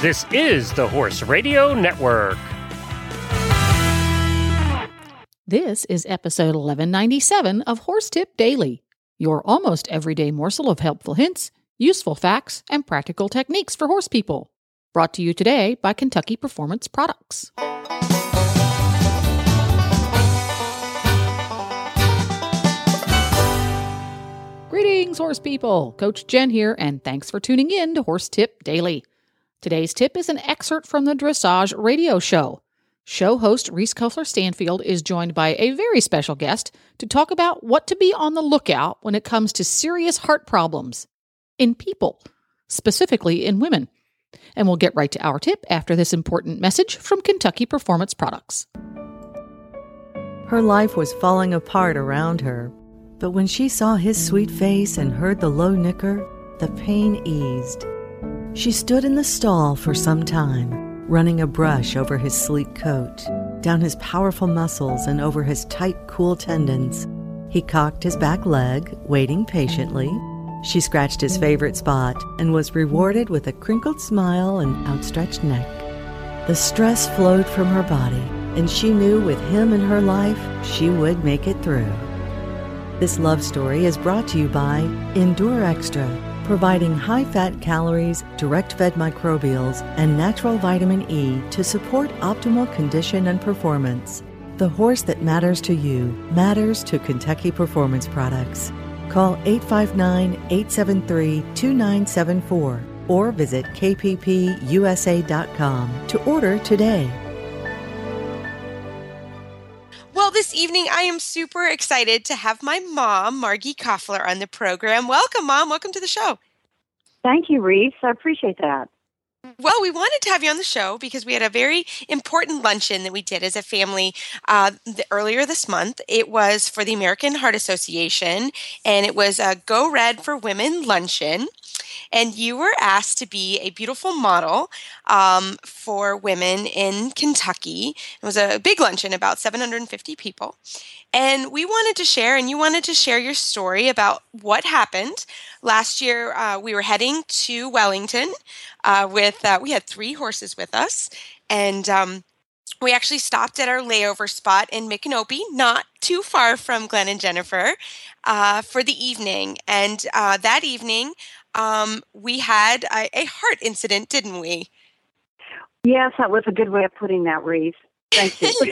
This is the Horse Radio Network. This is episode 1197 of Horse Tip Daily, your almost everyday morsel of helpful hints, useful facts, and practical techniques for horse people. Brought to you today by Kentucky Performance Products. Greetings, horse people. Coach Jen here, and thanks for tuning in to Horse Tip Daily. Today's tip is an excerpt from the Dressage Radio Show. Show host Reese Koffler Stanfield is joined by a very special guest to talk about what to be on the lookout when it comes to serious heart problems in people, specifically in women. And we'll get right to our tip after this important message from Kentucky Performance Products. Her life was falling apart around her, but when she saw his sweet face and heard the low nicker, the pain eased. She stood in the stall for some time running a brush over his sleek coat, down his powerful muscles, and over his tight, cool tendons. He cocked his back leg, waiting patiently. She scratched his favorite spot and was rewarded with a crinkled smile and outstretched neck. The stress flowed from her body, and she knew with him in her life, she would make it through. This love story is brought to you by Endure Extra providing high fat calories, direct fed microbials, and natural vitamin E to support optimal condition and performance. The horse that matters to you matters to Kentucky Performance Products. Call 859 873 2974 or visit kppusa.com to order today. Evening I am super excited to have my mom, Margee Koffler, on the program. Welcome, Mom. Welcome to the show. Thank you, Reese. I appreciate that. Well, we wanted to have you on the show because we had a very important luncheon that we did as a family uh, the, earlier this month. It was for the American Heart Association, and it was a Go Red for Women luncheon and you were asked to be a beautiful model um, for women in Kentucky. It was a big luncheon, about 750 people. And we wanted to share, and you wanted to share your story about what happened. Last year, uh, we were heading to Wellington uh, with, uh, we had three horses with us. And um, we actually stopped at our layover spot in Micanopy, not too far from Glenn and Jennifer, uh, for the evening. And uh, that evening, um, we had a, a, heart incident, didn't we? Yes, that was a good way of putting that, Reese. Thank you.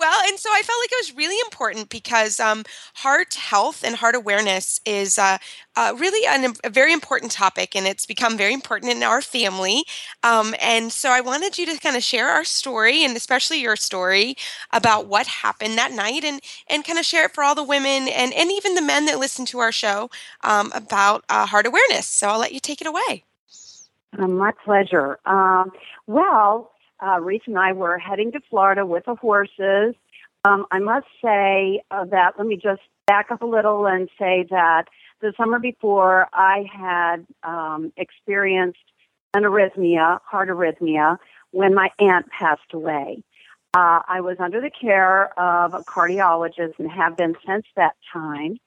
well, and so I felt like it was really important because um, heart health and heart awareness is uh, uh, really an, a very important topic, and it's become very important in our family. Um, and so I wanted you to kind of share our story, and especially your story about what happened that night, and and kind of share it for all the women and and even the men that listen to our show um, about uh, heart awareness. So I'll let you take it away. Uh, my pleasure. Um, well, uh, Reese and I were heading to Florida with the horses. Um, I must say uh, that, let me just back up a little and say that the summer before I had um, experienced an arrhythmia, heart arrhythmia, when my aunt passed away. Uh, I was under the care of a cardiologist and have been since that time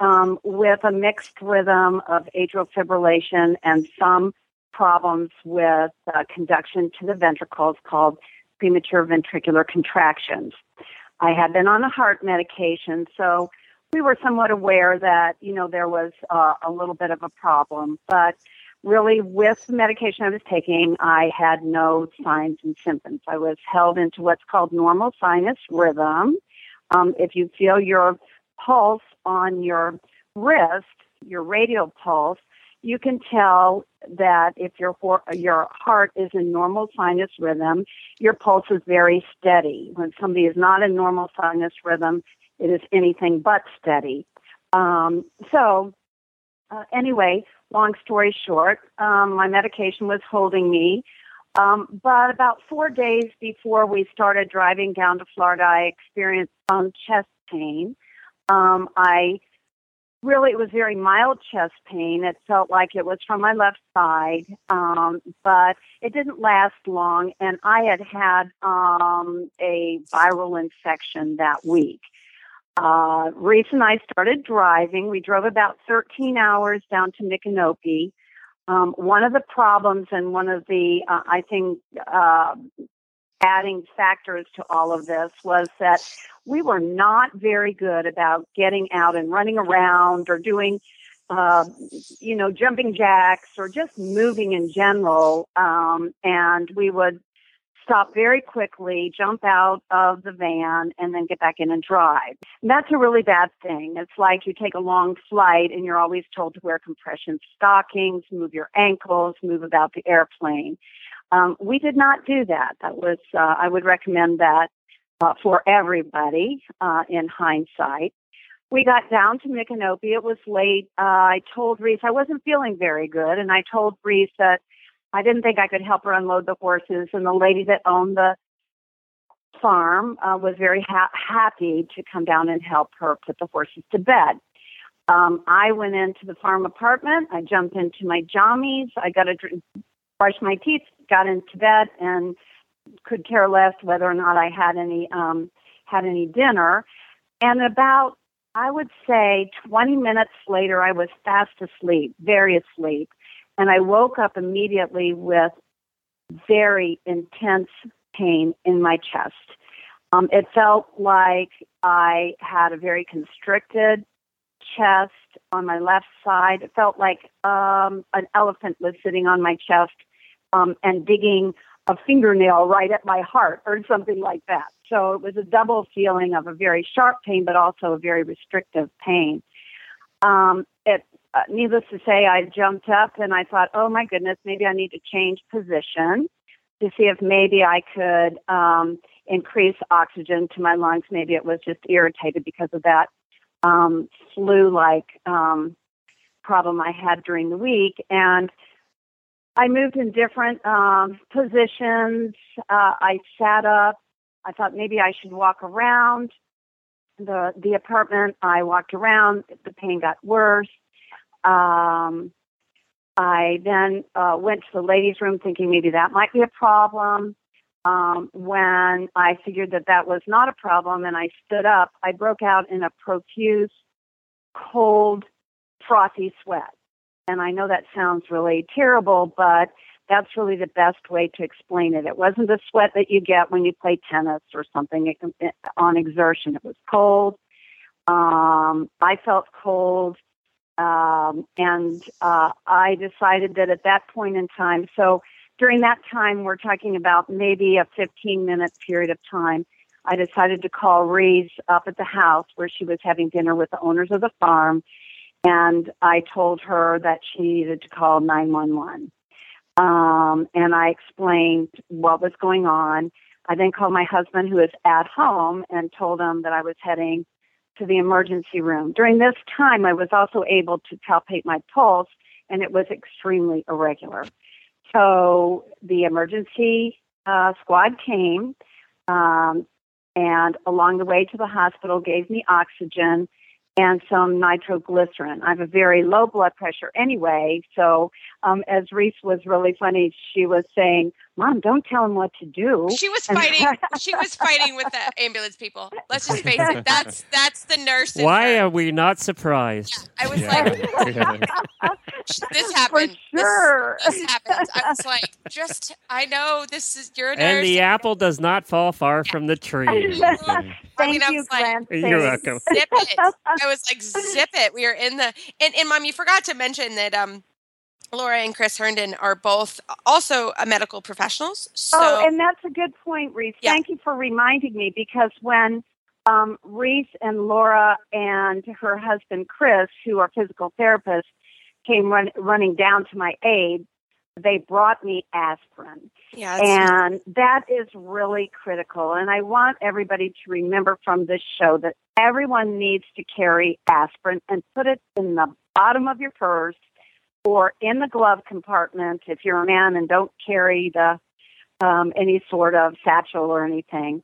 um, with a mixed rhythm of atrial fibrillation and some problems with uh, conduction to the ventricles called premature ventricular contractions. I had been on a heart medication, so we were somewhat aware that, you know, there was uh, a little bit of a problem. But really, with the medication I was taking, I had no signs and symptoms. I was held into what's called normal sinus rhythm. Um, if you feel your pulse on your wrist, your radial pulse, you can tell that if your your heart is in normal sinus rhythm, your pulse is very steady. When somebody is not in normal sinus rhythm, it is anything but steady. Um, so, uh, anyway, long story short, um, my medication was holding me. Um, but about four days before we started driving down to Florida, I experienced some chest pain. Um, I really it was very mild chest pain. It felt like it was from my left side, um, but it didn't last long. And I had had um, a viral infection that week. Uh, Reese and I started driving. We drove about 13 hours down to Micanopy. Um, one of the problems and one of the, uh, I think, uh, adding factors to all of this was that we were not very good about getting out and running around or doing, uh, you know, jumping jacks or just moving in general. Um, and we would stop very quickly, jump out of the van, and then get back in and drive. And that's a really bad thing. It's like you take a long flight and you're always told to wear compression stockings, move your ankles, move about the airplane. Um, we did not do that. That was, uh, I would recommend that uh, for everybody uh, in hindsight. We got down to Micanopy. It was late. Uh, I told Reese I wasn't feeling very good, and I told Reese that I didn't think I could help her unload the horses, and the lady that owned the farm uh, was very ha- happy to come down and help her put the horses to bed. Um, I went into the farm apartment. I jumped into my jammies. I got to drink, brush my teeth, got into bed, and could care less whether or not I had any um, had any dinner. And about I would say 20 minutes later, I was fast asleep, very asleep. And I woke up immediately with very intense pain in my chest. Um, it felt like I had a very constricted chest on my left side. It felt like um, an elephant was sitting on my chest um, and digging a fingernail right at my heart or something like that. So it was a double feeling of a very sharp pain, but also a very restrictive pain. Um, it uh, needless to say, I jumped up and I thought, oh my goodness, maybe I need to change position to see if maybe I could um, increase oxygen to my lungs. Maybe it was just irritated because of that um, flu like um, problem I had during the week. And I moved in different um, positions. Uh, I sat up. I thought maybe I should walk around the the apartment. I walked around. The pain got worse. Um, I then uh, went to the ladies' room thinking maybe that might be a problem. Um, when I figured that that was not a problem and I stood up, I broke out in a profuse, cold, frothy sweat. And I know that sounds really terrible, but that's really the best way to explain it. It wasn't the sweat that you get when you play tennis or something on exertion. It was cold. Um, I felt cold. Um, and uh, I decided that at that point in time, so during that time, we're talking about maybe a 15 minute period of time. I decided to call Reese up at the house where she was having dinner with the owners of the farm. And I told her that she needed to call 911. Um, and I explained what was going on. I then called my husband, who is at home, and told him that I was heading to the emergency room. During this time, I was also able to palpate my pulse, and it was extremely irregular. So the emergency uh, squad came, um, and along the way to the hospital, gave me oxygen and some nitroglycerin. I have a very low blood pressure anyway, so um, as Reese was really funny, she was saying, "Mom, don't tell him what to do." She was fighting. she was fighting with the ambulance people. Let's just face it. That's that's the nurse. Why are we not surprised? Yeah, I was yeah. like, "This happened. For sure. This, this, happened." I was like, "Just, I know this is your nurse." And the apple does not fall far yeah. from the tree. Thank I mean, you, like, You're welcome. Zip it. I was like, "Zip it." We are in the and and mom, you forgot to mention that um Laura and Chris Herndon are both also medical professionals. So, oh, and that's a good point, Reese. Yeah. Thank you for reminding me because when um, Reese and Laura and her husband Chris, who are physical therapists, came run, running down to my aid, they brought me aspirin. Yeah, and that is really critical. And I want everybody to remember from this show that everyone needs to carry aspirin and put it in the bottom of your purse or in the glove compartment if you're a man and don't carry the um, any sort of satchel or anything,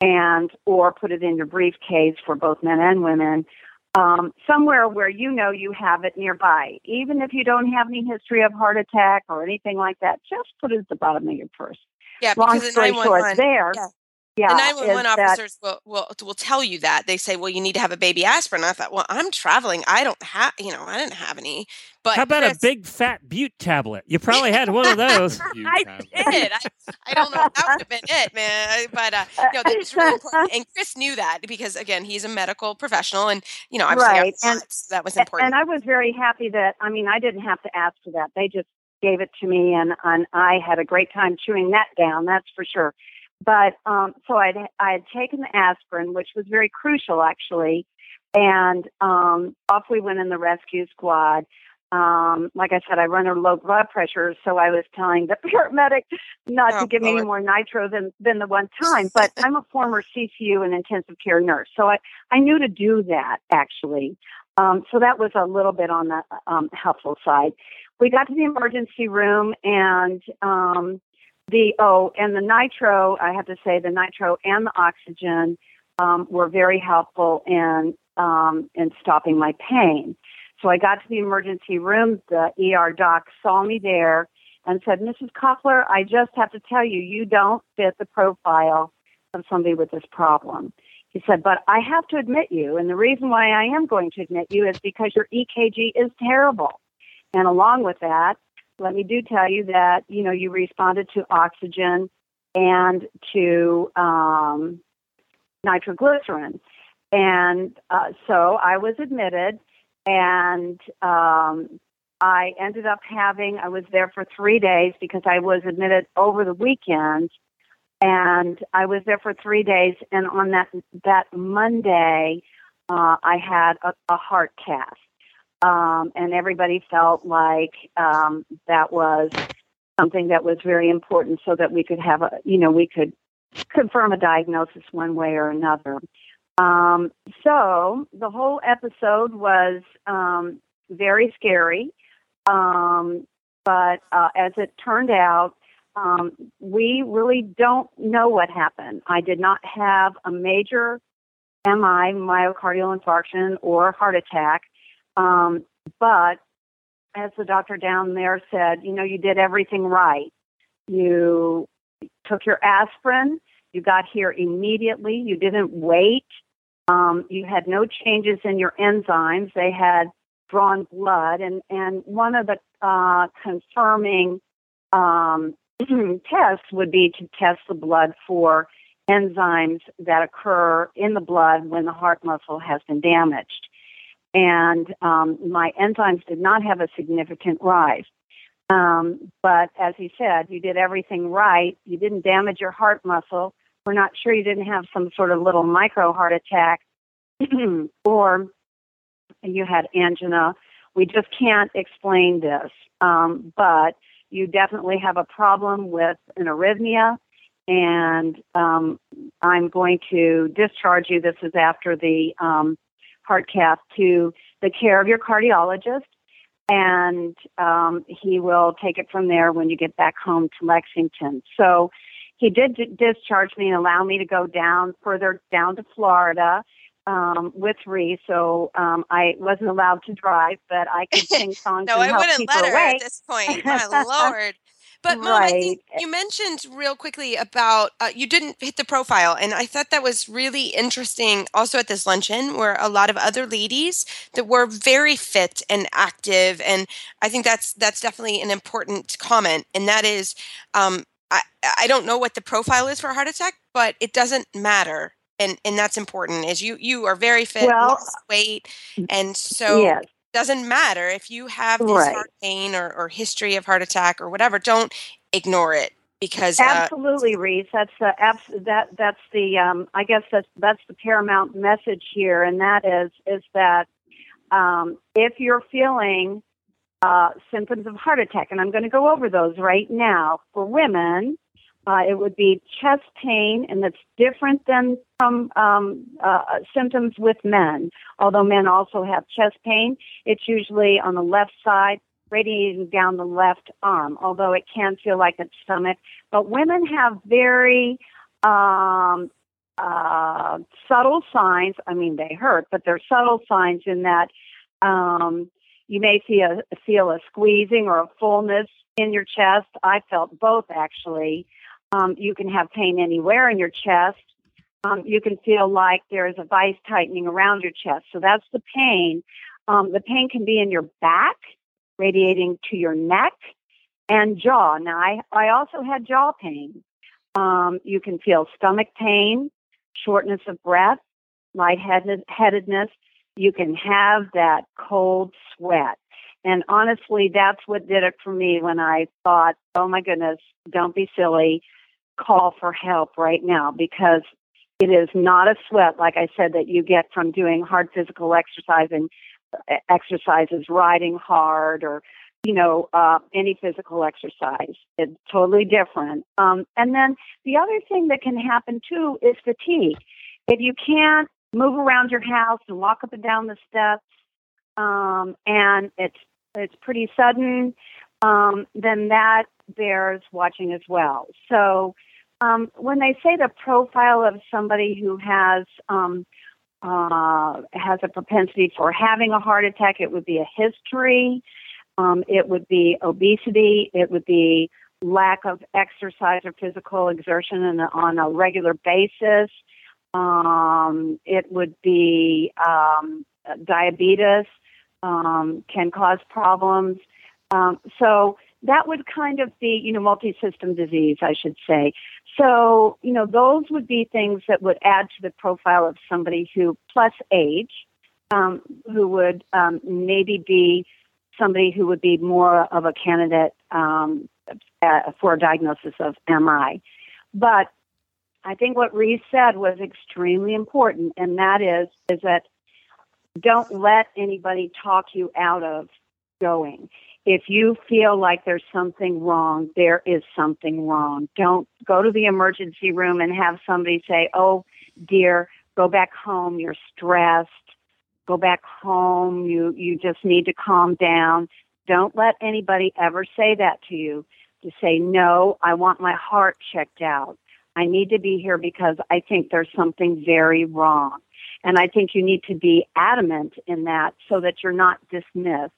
and or put it in your briefcase for both men and women. Um, somewhere where you know you have it nearby. Even if you don't have any history of heart attack or anything like that, just put it at the bottom of your purse. Yeah, Long story short, there. Yeah. Yeah, the 911 is that- officers will, will will tell you that they say well you need to have a baby aspirin i thought well i'm traveling i don't have you know i didn't have any but How about a big fat bute tablet? You probably had one of those. I did. I, I don't know if that would have been it, man. But uh, no, that was really important. And Chris knew that because again, he's a medical professional, and you know, obviously, Right, I and- thought that was important. And I was very happy that I mean I didn't have to ask for that. They just gave it to me, and and I had a great time chewing that down. That's for sure. But um, so I'd, I had taken the aspirin, which was very crucial actually, and um, off we went in the rescue squad. Um, like I said, I run a low blood pressure, so I was telling the paramedic not Oh, to give me any more nitro than than the one time. But I'm a former CCU and intensive care nurse, so I I knew to do that actually. Um, so that was a little bit on the um, helpful side. We got to the emergency room and um, the oh, and the nitro. I have to say the nitro and the oxygen um, were very helpful in um, in stopping my pain. So I got to the emergency room. The ER doc saw me there and said, "Mrs. Koffler, I just have to tell you, you don't fit the profile of somebody with this problem." He said, but I have to admit you, and the reason why I am going to admit you is because your EKG is terrible. And along with that, let me do tell you that, you know, you responded to oxygen and to um, nitroglycerin. And uh, so I was admitted, and um, I ended up having, I was there for three days because I was admitted over the weekend and I was there for three days. And on that that Monday, uh, I had a, a heart cath, um, and everybody felt like um, that was something that was very important, so that we could have a you know we could confirm a diagnosis one way or another. Um, so the whole episode was um, very scary, um, but uh, as it turned out, um, we really don't know what happened. I did not have a major MI, myocardial infarction, or heart attack, um, but as the doctor down there said, you know, you did everything right. You took your aspirin. You got here immediately. You didn't wait. Um, you had no changes in your enzymes. They had drawn blood, and and one of the uh, confirming um, tests would be to test the blood for enzymes that occur in the blood when the heart muscle has been damaged. And um, my enzymes did not have a significant rise. Um, but as he said, you did everything right. You didn't damage your heart muscle. We're not sure you didn't have some sort of little micro heart attack or you had angina. We just can't explain this. Um, but you definitely have a problem with an arrhythmia, and um, I'm going to discharge you. This is after the um, heart cath to the care of your cardiologist, and um, he will take it from there when you get back home to Lexington. So he did d- discharge me and allow me to go down further down to Florida um, with Ree. So um, I wasn't allowed to drive, but I could sing songs no, and I help wouldn't people let her away. at this point. My lord. But mom, I think you mentioned real quickly about uh, you didn't hit the profile, and I thought that was really interesting. Also at this luncheon, where a lot of other ladies that were very fit and active, and I think that's that's definitely an important comment. And that is, um, I I don't know what the profile is for a heart attack, but it doesn't matter, and and that's important. Is you you are very fit, Well, lost weight, and so yes. Doesn't matter if you have this Right. heart pain or, or history of heart attack or whatever don't ignore it because uh, Absolutely, Reese. That's the abs- that that's the um, I guess that's that's the paramount message here, and that is is that um, if you're feeling uh, symptoms of heart attack, and I'm going to go over those right now for women. Uh, it would be chest pain, and that's different than from um, uh, symptoms with men. Although men also have chest pain, it's usually on the left side, radiating down the left arm. Although it can feel like it's stomach, but women have very um, uh, subtle signs. I mean, they hurt, but they're subtle signs in that um, you may see a feel a squeezing or a fullness in your chest. I felt both actually. Um, you can have pain anywhere in your chest. Um, you can feel like there is a vice tightening around your chest. So that's the pain. Um, the pain can be in your back, radiating to your neck and jaw. Now, I, I also had jaw pain. Um, you can feel stomach pain, shortness of breath, lightheadedness. You can have that cold sweat. And honestly, that's what did it for me when I thought, oh my goodness, don't be silly. Call for help right now because it is not a sweat, like I said, that you get from doing hard physical exercise and uh, exercises, riding hard or, you know, uh, any physical exercise. It's totally different. Um, and then the other thing that can happen too is fatigue. If you can't move around your house and walk up and down the steps, um, and it's it's pretty sudden, um, then that bears watching as well. So um, when they say the profile of somebody who has um, uh, has a propensity for having a heart attack, it would be a history, um, it would be obesity, it would be lack of exercise or physical exertion a, on a regular basis. Um, it would be um, diabetes um, can cause problems. Um, so that would kind of be, you know, multi-system disease, I should say. So, you know, those would be things that would add to the profile of somebody who, plus age, um, who would um, maybe be somebody who would be more of a candidate um, uh, for a diagnosis of MI. But I think what Reese said was extremely important, and that is is that don't let anybody talk you out of going. If you feel like there's something wrong, there is something wrong. Don't go to the emergency room and have somebody say, "Oh, dear, go back home. You're stressed. Go back home. You you just need to calm down." Don't let anybody ever say that to you. To say, "No, I want my heart checked out. I need to be here because I think there's something very wrong." And I think you need to be adamant in that so that you're not dismissed.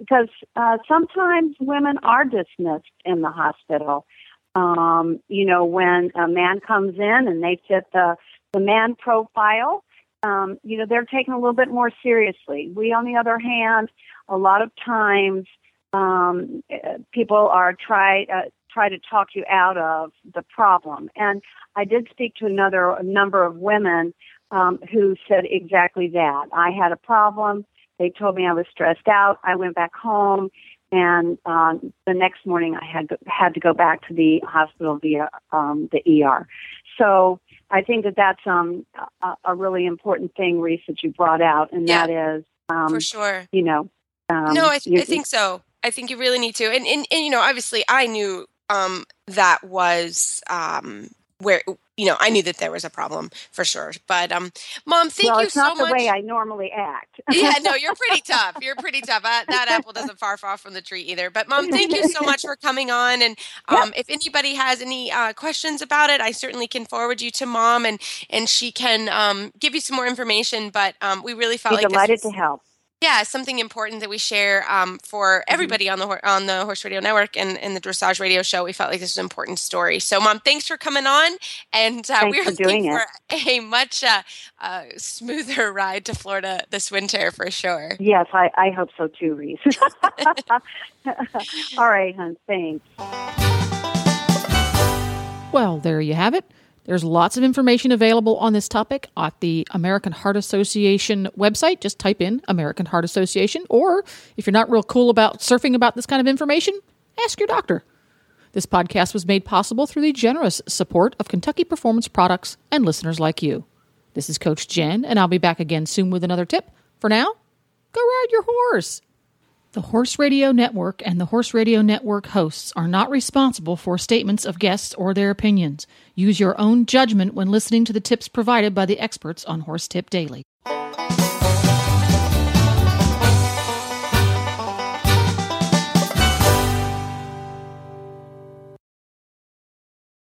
Because uh, sometimes women are dismissed in the hospital. Um, you know, when a man comes in and they fit the, the man profile, um, you know, they're taken a little bit more seriously. We, on the other hand, a lot of times um, people are try uh, try to talk you out of the problem. And I did speak to another number of women um, who said exactly that. I had a problem. They told me I was stressed out. I went back home, and um, the next morning I had to, had to go back to the hospital via um, the ER. So I think that that's um, a, a really important thing, Reese, that you brought out, and yeah, that is um, for sure. You know, um, no, I, th- I think so. I think you really need to, and and, and you know, obviously, I knew um, that was um, where you know I knew that there was a problem for sure. But um, mom, thank well, you it's so not much. the way I normally act. yeah, no, you're pretty tough. You're pretty tough. Uh, that apple doesn't far fall from the tree either. But mom, thank you so much for coming on. And um, yep. if anybody has any uh, questions about it, I certainly can forward you to mom, and and she can um, give you some more information. But um, we really felt Be like delighted was, to help yeah, something important that we share um, for mm-hmm. everybody on the on the Horse Radio Network and, and the Dressage Radio Show. We felt like this was an important story. So, Mom, thanks for coming on, and uh, we're for looking for a much uh, uh, smoother ride to Florida this winter for sure. Yes, I, I hope so too, Reese. All right, hon. Thanks. Well, there you have it. There's lots of information available on this topic at the American Heart Association website. Just type in American Heart Association, or if you're not real cool about surfing about this kind of information, ask your doctor. This podcast was made possible through the generous support of Kentucky Performance Products and listeners like you. This is Coach Jen, and I'll be back again soon with another tip. For now, go ride your horse. The Horse Radio Network and the Horse Radio Network hosts are not responsible for statements of guests or their opinions. Use your own judgment when listening to the tips provided by the experts on Horse Tip Daily.